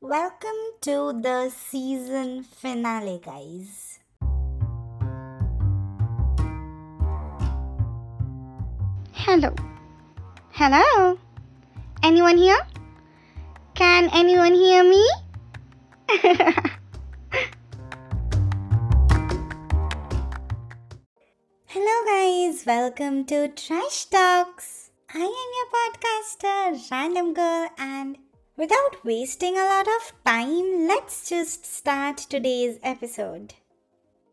Welcome to the season finale, guys. Hello. Hello. Anyone here? Can anyone hear me? Hello, guys. Welcome to Trash Talks. I am your podcaster, Random Girl, and without wasting a lot of time, let's just start today's episode.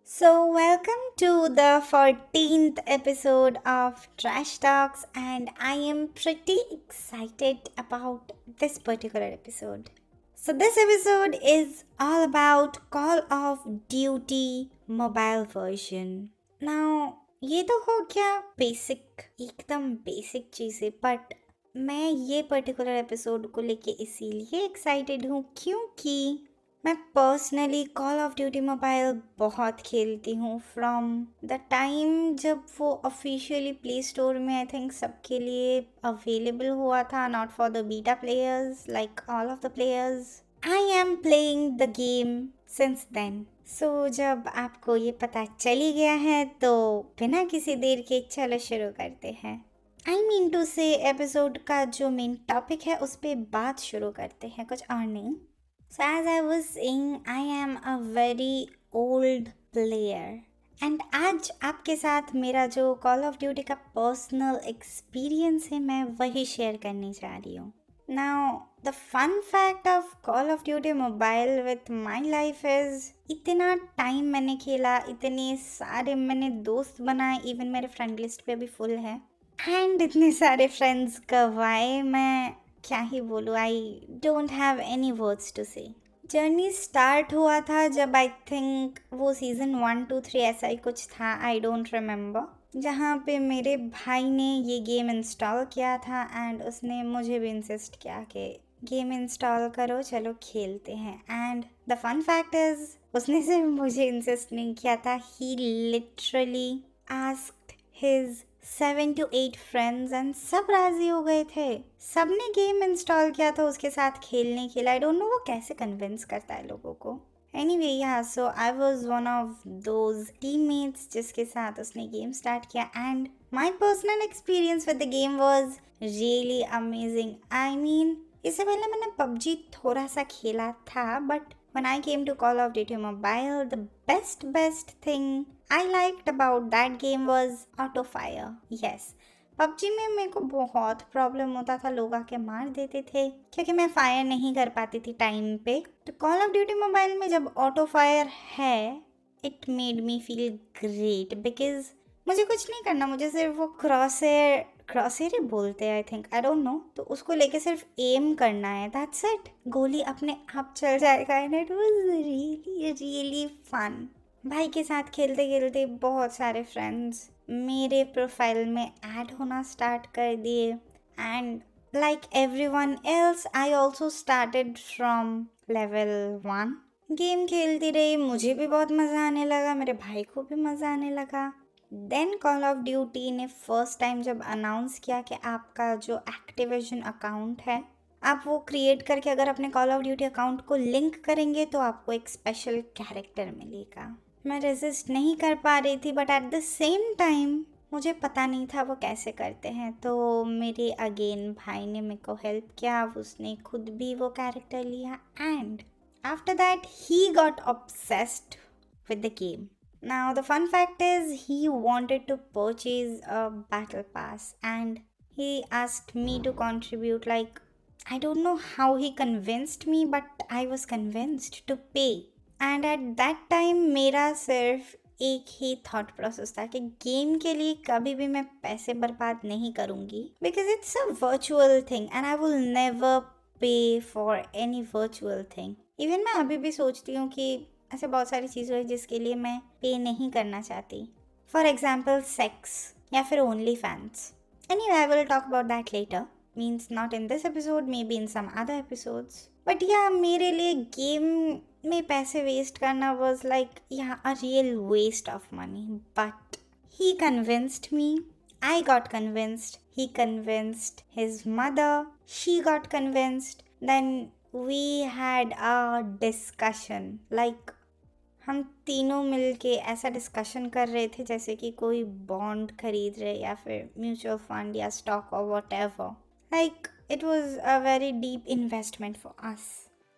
So, welcome to the 14th episode of Trash Talks, and I am pretty excited about this particular episode. So, this episode is all about Call of Duty mobile version. Now, ये तो हो गया basic एकदम basic चीज़ें but मैं ये particular episode को लेके इसीलिए एक्साइटेड हूँ क्योंकि मैं personally call of duty mobile बहुत खेलती हूँ फ्रॉम द टाइम जब वो ऑफिशियली प्ले स्टोर में आई थिंक सबके लिए अवेलेबल हुआ था not for the beta players like all of the players I am playing the game since then so जब आपको ये पता चली गया है तो बिना किसी देर के चलो शुरू करते हैं। I mean to say episode का जो मेन टॉपिक है, उस पर बात शुरू करते हैं कुछ और नहीं। So as I was saying I am a very old player and आज आपके साथ मेरा जो कॉल ऑफ़ ड्यूटी का पर्सनल एक्सपीरियंस है, मैं वही शेयर करने जा रही हूँ। Now the fun fact of call of duty mobile with my life is इतना टाइम मैंने खेला, इतने सारे मैंने दोस्त बनाए इवन मेरे फ्रेंड लिस्ट पे भी फुल है। एंड इतने सारे फ्रेंड्स कवाए मैं क्या ही बोलूँ? I don't have any words to say journey start हुआ था जब आई थिंक वो सीज़न वन टू थ्री ऐसा ही कुछ था आई डोंट रिमेंबर जहाँ पे मेरे भाई ने ये गेम इंस्टॉल किया था एंड उसने मुझे भी इंसिस्ट किया कि गेम इंस्टॉल करो, चलो खेलते हैं. And the fun fact is उसने सिर्फ़ मुझे इंसिस्ट नहीं किया था. He literally asked his seven to eight friends and सब राज़ी हो गए थे। सबने गेम इंस्टॉल किया था उसके साथ खेलने के लिए। आई डोंट नो वो कैसे कन्विंस करता है लोगों को। एनी वे या so I was one of those team mates जिसके साथ उसने गेम स्टार्ट किया and my personal experience with the game was really amazing I mean इससे पहले मैंने पबजी थोड़ा सा खेला था but when I came to Call of Duty Mobile, the best best thing I liked about that game was auto fire. Yes. PUBG में मेरे को बहुत प्रॉब्लम होता था, लोग आके मार देते थे, क्योंकि मैं फायर नहीं कर पाती थी टाइम पे। तो कॉल ऑफ़ ड्यूटी मोबाइल में जब ऑटो फायर है it made me feel great because मुझे कुछ नहीं करना, मुझे सिर्फ़ वो क्रॉस क्रॉसेरी बोलते हैं I think I don't know तो उसको लेके सिर्फ़ एम करना है. दैट्स इट गोली अपने आप चल जाएगा and it was really really fun भाई के साथ खेलते खेलते बहुत सारे फ्रेंड्स मेरे प्रोफ़ाइल में ऐड होना स्टार्ट कर दिए. And like everyone else I also started from level one game खेलती रही, मुझे भी बहुत मज़ा आने लगा, मेरे भाई को भी मज़ा आने लगा. देन कॉल ऑफ़ ड्यूटी ने फ़र्स्ट टाइम जब अनाउंस किया कि आपका जो एक्टिवेशन अकाउंट है, आप वो क्रिएट करके अगर अपने कॉल ऑफ़ ड्यूटी अकाउंट को लिंक करेंगे तो आपको एक स्पेशल कैरेक्टर मिलेगा. मैं रेजिस्ट नहीं कर पा रही थी but at the same time मुझे पता नहीं था वो कैसे करते हैं। तो मेरे अगेन भाई ने मेरे को हेल्प किया, उसने खुद भी वो कैरेक्टर लिया and after that he got obsessed with the game now the fun fact is he wanted to purchase a battle pass and he asked me to contribute like I don't know how he convinced me but I was convinced to pay And at that time मेरा सिर्फ़ एक ही thought process था कि game के लिए कभी भी मैं पैसे बर्बाद नहीं करूँगी because it's a virtual thing and I will never pay for any virtual thing even मैं अभी भी सोचती हूँ कि ऐसे बहुत सारी चीज़ें हैं जिसके लिए मैं पे नहीं करना चाहती। फॉर एग्ज़ाम्पल सेक्स या फिर OnlyFans any I will talk about that later means not in this episode maybe in some other episodes but या मेरे लिए गेम में पैसे वेस्ट करना वॉज़ लाइक या a real waste of money but he convinced me I got convinced. He convinced his mother. She got convinced. Then we had a discussion like हम तीनों मिलके ऐसा डिस्कशन कर रहे थे जैसे कि कोई बॉन्ड खरीद रहे या फिर म्यूचुअल फंड या स्टॉक और whatever like it was a very deep investment for us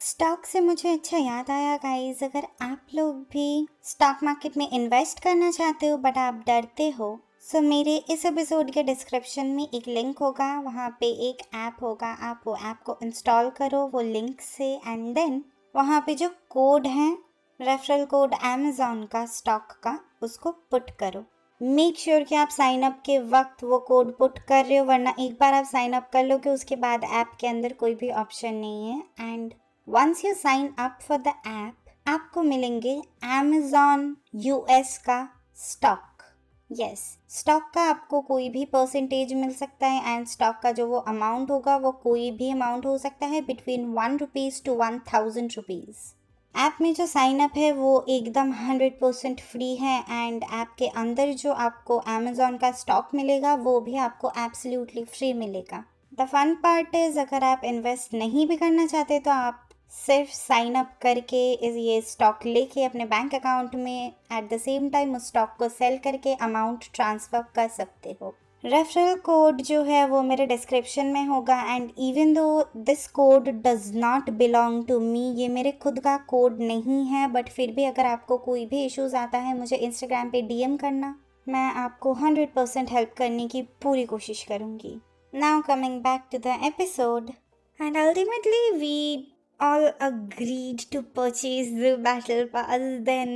stock से मुझे अच्छा याद आया गाइज़ अगर आप लोग भी स्टॉक मार्केट में इन्वेस्ट करना चाहते हो बट आप डरते हो सो मेरे इस एपिसोड के डिस्क्रिप्शन में एक लिंक होगा, वहाँ पे एक ऐप होगा, आप वो ऐप को इंस्टॉल करो, वो लिंक से एंड देन वहाँ पे जो कोड है रेफरल कोड अमेजोन का स्टॉक का, उसको पुट करो। मेक श्योर sure कि आप साइन अप के वक्त वो कोड पुट कर रहे हो, वरना एक बार आप साइन अप कर कि उसके बाद ऐप के अंदर कोई भी ऑप्शन नहीं है and once you sign up for the app आपको मिलेंगे अमेजोन यूएस का स्टॉक यस स्टॉक का आपको कोई भी परसेंटेज मिल सकता है एंड स्टॉक का जो वो अमाउंट होगा, वो कोई भी अमाउंट हो सकता है between one rupees to one thousand rupees app में जो साइन अप है, वो एकदम हंड्रेड परसेंट फ्री है एंड ऐप के अंदर जो आपको अमेजोन का स्टॉक मिलेगा, वो भी आपको एब्सोल्युटली फ्री मिलेगा. द फन पार्ट इज़ अगर आप इन्वेस्ट नहीं भी करना चाहते तो आप सिर्फ़ साइन अप करके इस ये स्टॉक लेके अपने बैंक अकाउंट में एट द सेम टाइम उस स्टॉक को सेल करके अमाउंट ट्रांसफ़र कर सकते हो। रेफरल कोड जो है वो मेरे डिस्क्रिप्शन में होगा and even though this code does not belong to me ये मेरे खुद का कोड नहीं है बट फिर भी अगर आपको कोई भी इश्यूज़ आता है, मुझे इंस्टाग्राम पे डीएम करना। मैं आपको हंड्रेड परसेंट हेल्प करने की पूरी कोशिश करूँगी। Now coming back to the episode and ultimately we all agreed to purchase the battle pass, then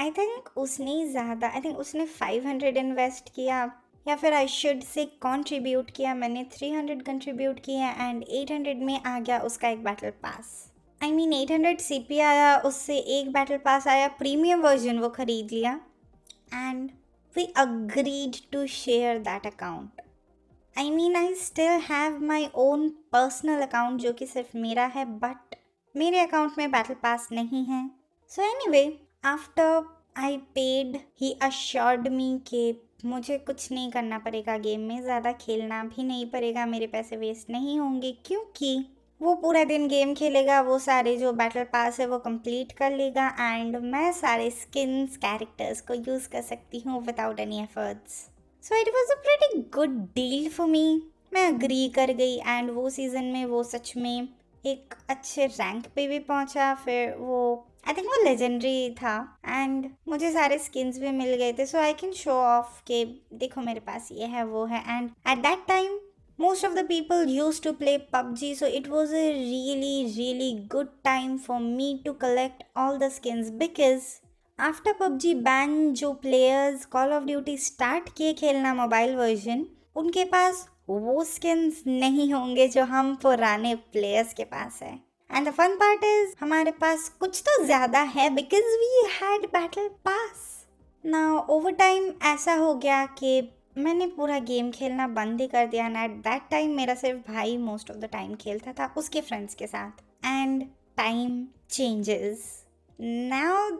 I think उसने ज़्यादा आई थिंक उसने 500 इन्वेस्ट किया। या फिर आई शुड से कंट्रीब्यूट किया। मैंने 300 कंट्रीब्यूट किया एंड 800 में आ गया उसका एक battle pass I mean 800 CP आया, उससे एक बैटल पास आया प्रीमियम वर्जन वो ख़रीद लिया। And we agreed to share that account I mean I still have my own personal account जो कि सिर्फ़ मेरा है बट मेरे अकाउंट में बैटल पास नहीं है। So anyway after I paid he assured me के मुझे कुछ नहीं करना पड़ेगा गेम में, ज़्यादा खेलना भी नहीं पड़ेगा, मेरे पैसे वेस्ट नहीं होंगे, क्योंकि वो पूरा दिन गेम खेलेगा, वो सारे जो बैटल पास है वो कंप्लीट कर लेगा एंड मैं सारे स्किन्स कैरेक्टर्स को यूज़ कर सकती हूँ without any efforts so it was a pretty good deal for me मैं अग्री कर गई एंड वो सीज़न में, वो सच में एक अच्छे रैंक पे भी पहुँचा फिर वो आई थिंक वो लेजेंडरी था एंड मुझे सारे स्किन्स भी मिल गए थे so I can show off के देखो मेरे पास ये है वो है and at that time most of the people used to play PUBG, so it was a really, really good time for me to collect all the skins because after PUBG ban जो players call of duty start किए खेलना mobile version उनके पास वो skins नहीं होंगे जो हम पुराने प्लेयर्स के पास है। And the fun part is हमारे पास कुछ तो ज़्यादा है because we had battle pass ना ओवर टाइम ऐसा हो गया कि मैंने पूरा गेम खेलना बंद ही कर दिया एंड एट दैट टाइम मेरा सिर्फ़ भाई मोस्ट ऑफ़ द टाइम खेलता था उसके फ्रेंड्स के साथ। And time changes now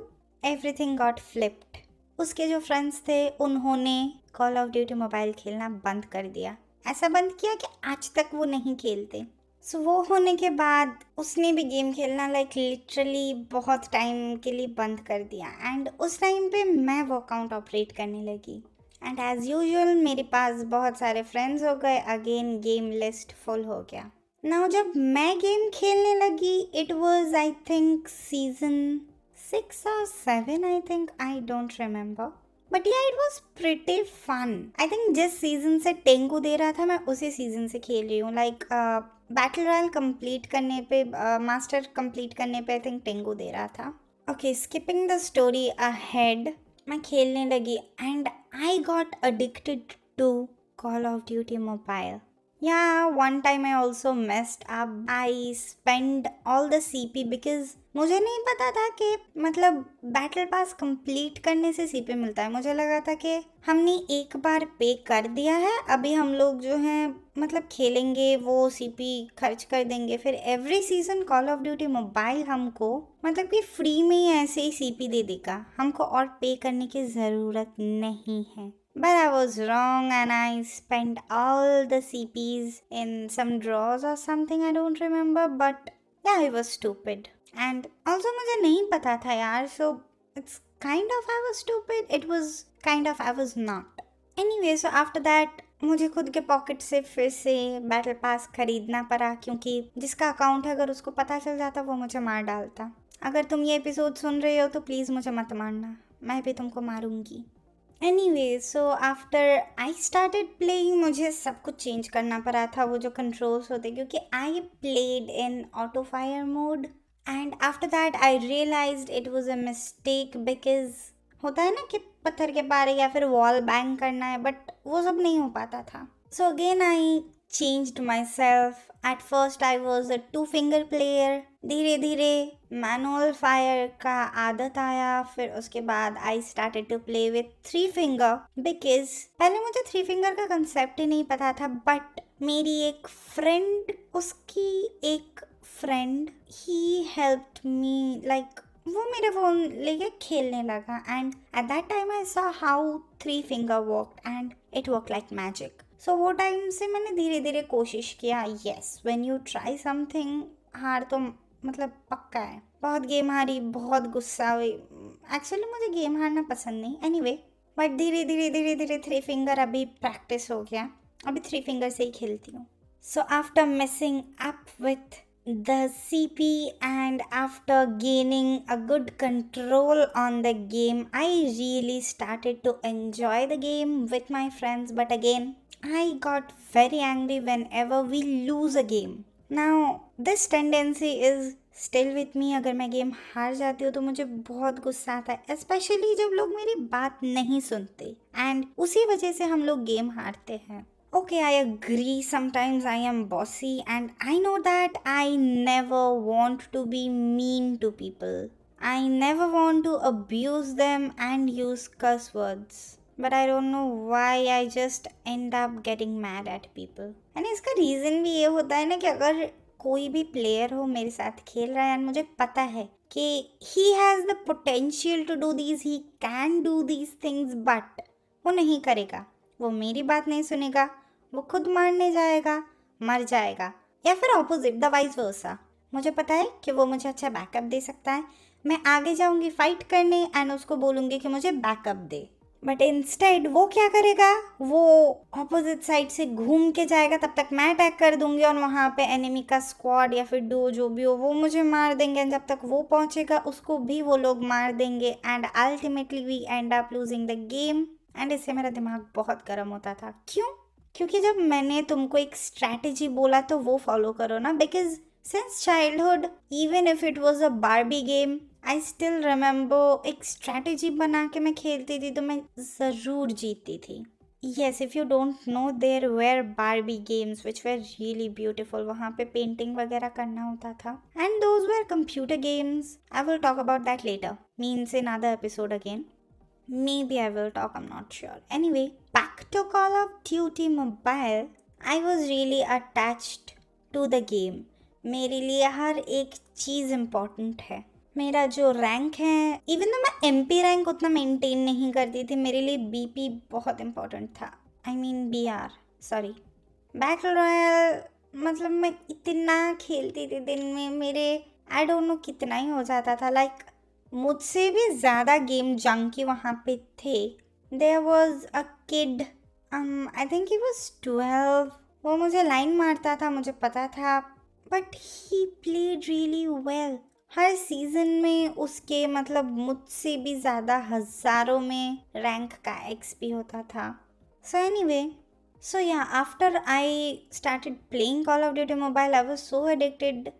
everything got flipped उसके जो फ्रेंड्स थे, उन्होंने कॉल ऑफ़ ड्यूटी मोबाइल खेलना बंद कर दिया। ऐसा बंद किया कि आज तक वो नहीं खेलते। सो so, वो होने के बाद उसने भी गेम खेलना लाइक like, लिटरली बहुत टाइम के लिए बंद कर दिया। एंड उस टाइम पे मैं वो अकाउंट ऑपरेट करने लगी। एंड एज़ यूजल मेरे पास बहुत सारे फ्रेंड्स हो गए। अगेन गेम लिस्ट फुल हो गया। ना जब मैं गेम खेलने लगी it was I think season six और seven I think I don't remember but yeah it was pretty fun I think जिस सीज़न से टेंगू दे रहा था मैं उसी सीज़न से खेल रही हूँ। लाइक बैटल रॉयल कंप्लीट करने पे मास्टर uh, कंप्लीट करने पे आई थिंक टेंगू दे रहा था। Okay skipping the story ahead मैं खेलने लगी and I got addicted to call of duty mobile Yeah, one time I also messed up. I spent all the CP because मुझे नहीं पता था कि मतलब बैटल पास कंप्लीट करने से सीपी मिलता है। मुझे लगा था कि हमने एक बार पे कर दिया है अभी हम लोग जो हैं मतलब खेलेंगे वो सीपी खर्च कर देंगे। फिर every season call of duty mobile हमको मतलब कि फ्री में ही ऐसे ही सीपी दे देगा। हमको और पे करने की ज़रूरत नहीं है। But I was wrong and I spent all the CPs in some drawers or something, I don't remember. But yeah I was stupid and also मुझे नहीं पता था यार it's kind of I was stupid it was kind of I was not anyway so after that मुझे खुद के pocket से फिर से बैटल पास खरीदना पड़ा क्योंकि जिसका अकाउंट है अगर उसको पता चल जाता वो मुझे मार डालता। अगर तुम ये एपिसोड सुन रहे हो तो प्लीज़ मुझे मत मारना मैं भी तुमको मारूँगी। Anyway so after I started playing मुझे सब कुछ चेंज करना पड़ा था, वो जो कंट्रोल्स होते, क्योंकि I played in auto fire mode and after that I realize it was a mistake because होता है ना कि पत्थर के पारे या फिर वॉल बैंग करना है बट वो सब नहीं हो पाता था। So again I changed myself at first I was a two finger player धीरे धीरे मैनुअल फायर का आदत आया। फिर उसके बाद I started to play with three finger because पहले मुझे थ्री फिंगर का कंसेप्ट ही नहीं पता था बट मेरी एक फ्रेंड उसकी एक फ्रेंड ही हेल्प मी लाइक वो मेरे फ़ोन लेके खेलने लगा। And at that time I saw how three finger work and it work like magic so वो टाइम से मैंने धीरे धीरे कोशिश किया yes when you try something hard तो मतलब पक्का है। बहुत गेम हारी बहुत गुस्सा हुई। एक्चुअली मुझे गेम हारना पसंद नहीं। एनी वे बट धीरे धीरे धीरे धीरे थ्री फिंगर अभी प्रैक्टिस हो गया। अभी थ्री फिंगर से ही खेलती हूँ। So after messing up with the CP and after gaining a good control on the game, I really started to enjoy the game with my friends. But again, I got very angry whenever we lose a game. Now, this tendency is still with me अगर मैं game हार जाती हूँ तो मुझे बहुत गुस्सा आता है स्पेशली जब लोग मेरी बात नहीं सुनते एंड उसी वजह से हम लोग गेम हारते हैं Okay, I agree. Sometimes I am bossy, and I know that I never want to be mean to people. I never want to abuse them and use curse words. But I don't know why I just end up getting mad at people. And इसका reason भी ये होता है ना कि अगर कोई भी प्लेयर हो मेरे साथ खेल रहा है एंड मुझे पता है कि he has the potential to do these he can do these things but वो नहीं करेगा। वो मेरी बात नहीं सुनेगा, वो खुद मारने जाएगा, मर जाएगा, या फिर ऑपोजिट द वाइस वर्सा मुझे पता है कि वो मुझे अच्छा बैकअप दे सकता है। मैं आगे जाऊँगी फाइट करने एंड उसको बोलूँगी कि मुझे बैकअप दे। बट इंस्टेड वो क्या करेगा? वो ऑपोजिट साइड से घूम के जाएगा, तब तक मैं अटैक कर दूँगी और वहाँ पे एनिमी का स्क्वाड या फिर डो जो भी हो, वो मुझे मार देंगे। एंड जब तक वो पहुँचेगा, उसको भी वो लोग मार देंगे। And ultimately we end up losing the game and इससे मेरा दिमाग बहुत गर्म होता था। क्यों? क्योंकि जब मैंने तुमको एक स्ट्रैटेजी बोला तो वो फॉलो करो ना। Because since childhood even if it was a Barbie game I still remember एक स्ट्रैटेजी बना के मैं खेलती थी तो मैं ज़रूर जीतती थी। Yes if you don't know there were Barbie games which were really beautiful वहाँ पे पेंटिंग वगैरह करना होता था। And those were computer games I will talk about that later means in other episode again Maybe I will talk, I'm not sure. Anyway, back to Call of Duty Mobile, I was really attached to the game. मेरे लिए हर एक चीज़ important है। मेरा जो rank है even तो मैं M P rank उतना मेंटेन नहीं करती थी मेरे लिए बी पी बहुत इम्पोर्टेंट था। I mean B R sorry battle royale मतलब मैं इतना खेलती थी दिन में मेरे आई डोंट नो कितना ही हो जाता था। लाइक like, मुझसे भी ज़्यादा गेम जंकी वहाँ पे थे। There was a kid I think he was twelve वो मुझे लाइन मारता था मुझे पता था। But he played really well her season में उसके मतलब मुझसे भी ज़्यादा हज़ारों में रैंक का एक्सपी होता था। सो anyway so yeah after I started playing call of duty mobile I was so addicted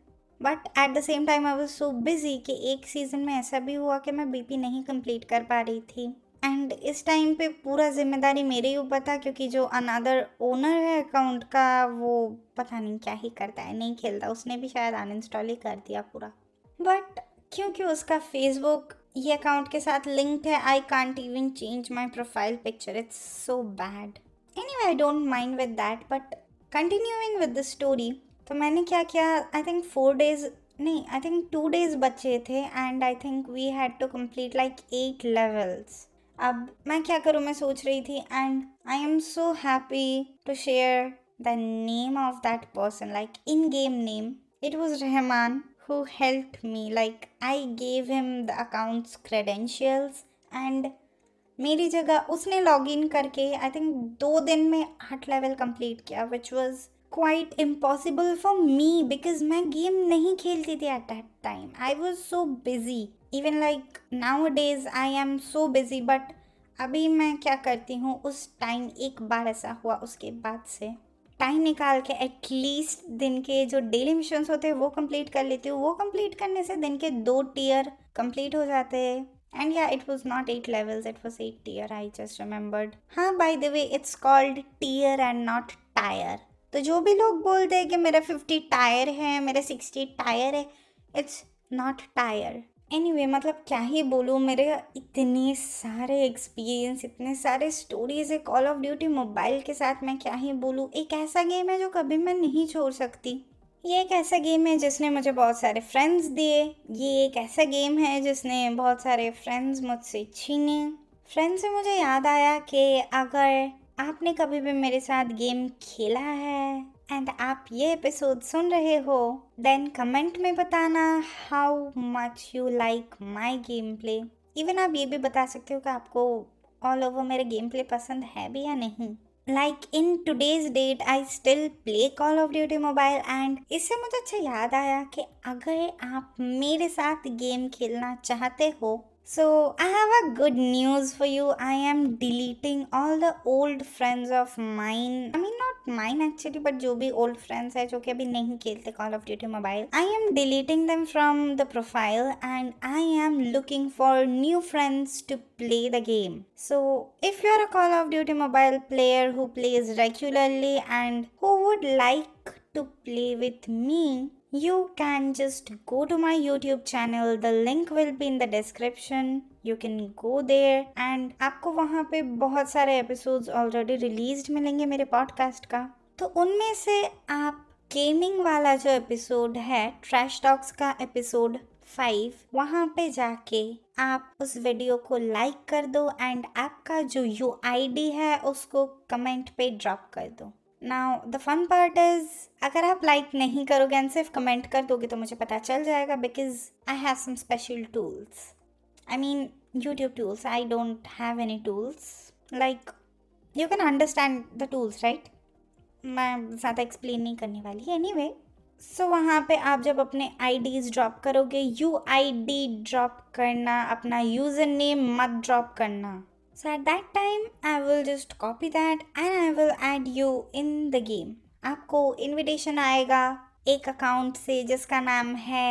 but at the same time I was so busy कि एक सीज़न में ऐसा भी हुआ कि मैं बीपी नहीं कंप्लीट कर पा रही थी। एंड इस टाइम पे पूरा ज़िम्मेदारी मेरे ही ऊपर था क्योंकि जो अनदर ओनर है अकाउंट का, वो पता नहीं क्या ही करता है, नहीं खेलता। उसने भी शायद अनइंस्टॉल ही कर दिया पूरा। बट क्योंकि उसका फेसबुक ये अकाउंट के साथ लिंक्ड है? I can't even change my profile picture it's so bad anyway I don't mind with that but continuing with the story तो मैंने क्या किया? आई थिंक फोर डेज़ नहीं आई थिंक टू डेज़ बचे थे and I think we had to complete like eight levels अब मैं क्या करूँ? मैं सोच रही थी and I am so happy to share the name of that person like in game name it was Rahman who helped me. Like, I gave him the account's credentials and मेरी जगह उसने लॉग इन करके I think दो दिन में आठ level complete किया which was quite impossible for me because मैं गेम नहीं खेलती थी at that time I was so busy even like nowadays I am so busy but अभी मैं क्या करती हूँ, उस टाइम एक बार ऐसा हुआ, उसके बाद से टाइम निकाल के एटलीस्ट दिन के जो डेली मिशन होते हैं, वो कंप्लीट कर लेती हूँ। वो कंप्लीट करने से दिन के दो टीयर कंप्लीट हो जाते हैं। And yeah it was not at levels it was at tier I just remembered हाँ by the way it's called tier and not tyre तो जो भी लोग बोलते हैं कि मेरा फिफ्टी टायर है, मेरे सिक्सटी टायर है it's not tyre any anyway, मतलब क्या ही बोलूँ मेरे इतने सारे एक्सपीरियंस इतने सारे स्टोरीज है कॉल ऑफ़ ड्यूटी मोबाइल के साथ मैं क्या ही बोलूँ एक ऐसा गेम है जो कभी मैं नहीं छोड़ सकती। ये एक ऐसा गेम है जिसने मुझे बहुत सारे फ्रेंड्स दिए। ये एक ऐसा गेम है जिसने बहुत सारे फ्रेंड्स मुझसे छीने। फ्रेंड से मुझे याद आया कि अगर आपने कभी भी मेरे साथ गेम खेला है एंड आप ये एपिसोड सुन रहे हो? देन कमेंट में बताना how much you like my game play even आप ये भी बता सकते हो कि आपको ऑल ओवर मेरे गेम प्ले पसंद है भी या नहीं. Like in today's date I still play call of duty mobile and इससे मुझे अच्छा याद आया कि अगर आप मेरे साथ गेम खेलना चाहते हो So, I have a good news for you. I am deleting all the old friends of mine. I mean, not mine actually, but जो भी old friends है जो कि अभी नहीं खेलते Call of Duty Mobile. I am deleting them from the profile and I am looking for new friends to play the game. So, if you're a Call of Duty Mobile player who plays regularly and who would like to play with me, you can just go to my YouTube channel. The link will be in the description. You can go there and आपको वहाँ पे बहुत सारे episodes already released मिलेंगे मेरे podcast का तो उनमें से आप गेमिंग वाला जो एपिसोड है ट्रैश टॉक्स का एपिसोड फाइव वहाँ पे जाके आप उस वीडियो को लाइक कर दो एंड आपका जो UID है, उसको कमेंट पे ड्रॉप कर दो now the fun part is अगर आप लाइक like नहीं करोगे एंड सिर्फ़ कमेंट कर दोगे तो मुझे पता चल जाएगा because I have some special tools I mean YouTube tools I don't have any tools like you can understand the tools right मैं ज़्यादा एक्सप्लेन नहीं करने वाली एनी वे सो वहाँ पे आप जब अपने आई डीज ड्रॉप करोगे यू आई डी ड्रॉप करना, अपना यूज़र नेम मत ड्रॉप करना. So at that time, I will just copy that and I will add you in the game. आपको इनविटेशन आएगा एक अकाउंट से जिसका नाम है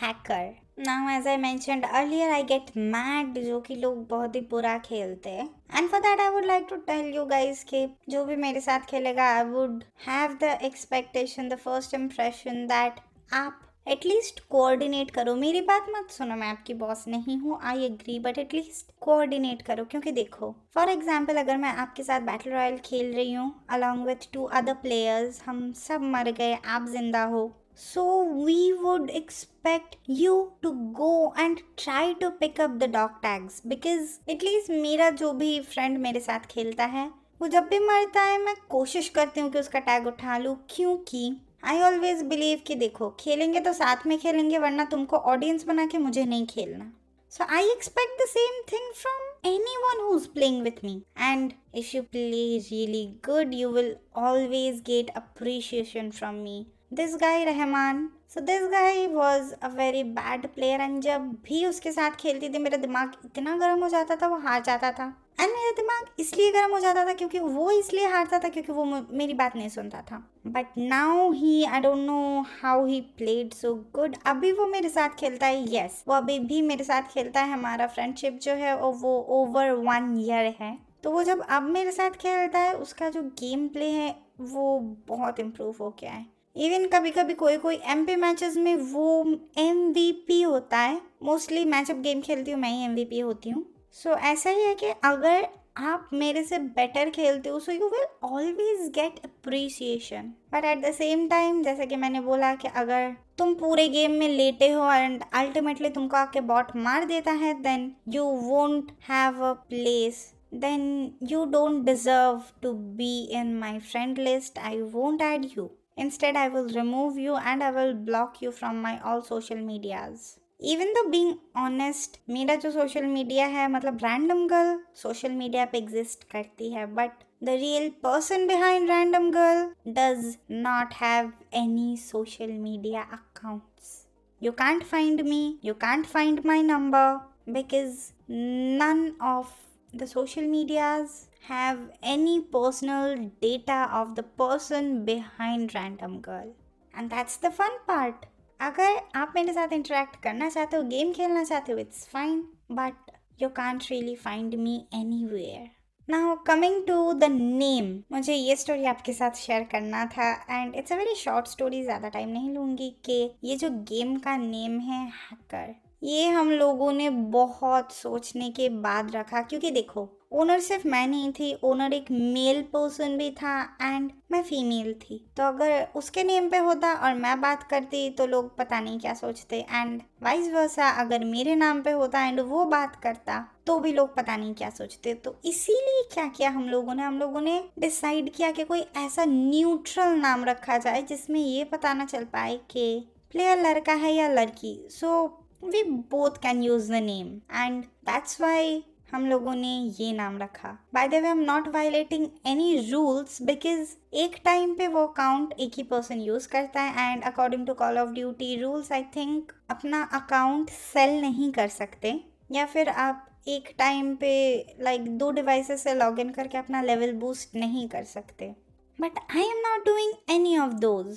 hacker now as I mentioned earlier I get mad जो कि लोग बहुत ही बुरा खेलते हैं and for that I would like to tell you guys कि जो भी मेरे साथ खेलेगा I would have the expectation the first impression that आप एटलीस्ट कोऑर्डिनेट करो। मेरी बात मत सुनो, मैं आपकी बॉस नहीं हूँ। I agree but at least coordinate करो, क्योंकि देखो फॉर एग्ज़ाम्पल अगर मैं आपके साथ बैटल रॉयल खेल रही हूँ along with two other players हम सब मर गए, आप ज़िंदा हो। So we would expect you to go and try to pick up the dog tags because at least मेरा जो भी फ्रेंड मेरे साथ खेलता है, वो जब भी मरता है, मैं कोशिश करती हूँ कि उसका टैग उठा लूँ, क्योंकि आई ऑलवेज बिलीव कि देखो, खेलेंगे तो साथ में खेलेंगे, वरना तुमको ऑडियंस बना के मुझे नहीं खेलना। So I expect the same thing from anyone who playing with me and if you play really good you will always get appreciation from me this guy Rahman so this guy was a very bad player and जब भी उसके साथ खेलती थी मेरा दिमाग इतना गर्म हो जाता था वो हार जाता था। एंड मेरा दिमाग इसलिए गर्म हो जाता था क्योंकि वो इसलिए हारता था क्योंकि वो मेरी बात नहीं सुनता था। But now he I don't know how he played so good अभी वो मेरे साथ खेलता है येस yes, वो अभी भी मेरे साथ खेलता है हमारा फ्रेंडशिप जो है और वो ओवर वन ईयर है। तो वो जब अब मेरे साथ खेलता है उसका जो गेम प्ले है वो बहुत इम्प्रूव हो गया है। इवन कभी कभी कोई कोई एम पी मैचेस में वो एम वी पी होता है। मोस्टली मैं जब गेम खेलती हूँ मैं ही एम वी पी होती हूँ। सो so, ऐसा ही है कि अगर आप मेरे से बेटर खेलते हो so you will always get appreciation but at the same time जैसे कि मैंने बोला कि अगर तुम पूरे गेम में लेटे हो एंड अल्टीमेटली तुमको आके बॉट मार देता है then you won't have a place then you don't deserve to be in my friend list I won't add you Instead, I will remove you and I will block you from my all social medias. Even though being honest मेरा जो social media है मतलब random girl social media पे exist करती है but the real person behind random girl does not have any social media accounts you can't find me you can't find my number because none of the social medias have any personal data of the person behind random girl? And that's the fun part. अगर आप मेरे साथ interact करना चाहते हो game खेलना चाहते हो it's fine but you can't really find me anywhere now coming to the name मुझे ये स्टोरी आपके साथ शेयर करना था and it's a very short story ज़्यादा टाइम नहीं लूँगी कि ये जो गेम का नेम है हैकर ये हम लोगों ने बहुत सोचने के बाद रखा, क्योंकि देखो ओनर सिर्फ़ मैं नहीं थी ओनर एक मेल पर्सन भी था एंड मैं फीमेल थी। तो अगर उसके नेम पे होता और मैं बात करती तो लोग पता नहीं क्या सोचते एंड वाइस वर्सा अगर मेरे नाम पे होता एंड वो बात करता तो भी लोग पता नहीं क्या सोचते। तो इसीलिए क्या किया हम लोगों ने? हम लोगों ने डिसाइड किया कि कोई ऐसा न्यूट्रल नाम रखा जाए जिसमें ये पता ना चल पाए कि प्लेयर लड़का है या लड़की। So we both can use the name and that's why हम लोगों ने ये नाम रखा। By the way am not violating any rules because एक टाइम पे वो अकाउंट एक ही पर्सन यूज़ करता है and according to Call of Duty rules I think अपना अकाउंट सेल नहीं कर सकते। या फिर आप एक टाइम पे लाइक like, दो डिवाइसेस से लॉग इन करके अपना लेवल बूस्ट नहीं कर सकते। But I am not doing any of those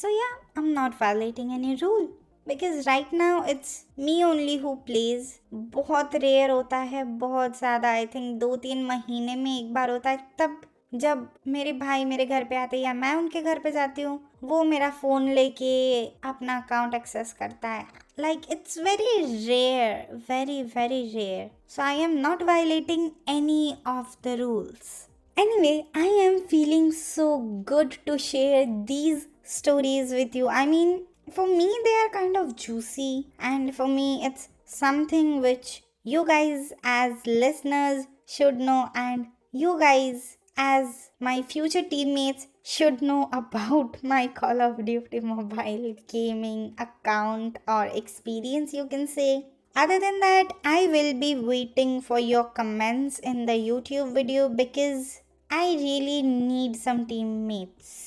so yeah I am not violating any rule because right now it's me only who plays बहुत rare होता है बहुत ज़्यादा आई थिंक दो तीन महीने में एक बार होता है। तब जब मेरे भाई मेरे घर पे आते हैं या मैं उनके घर पे जाती हूँ वो मेरा फ़ोन लेके अपना अकाउंट एक्सेस करता है। Like it's very rare very very rare so I am not violating any of the rules Anyway, I am feeling so good to share these stories with you. I mean, for me they are kind of juicy and for me it's something which you guys as listeners should know and you guys as my future teammates should know about my Call of Duty mobile gaming account or experience, you can say. Other than that, I will be waiting for your comments in the YouTube video because I really need some teammates.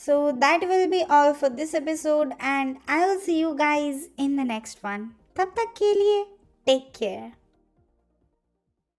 So that will be all for this episode and I will see you guys in the next one. तब तक के लिए take care.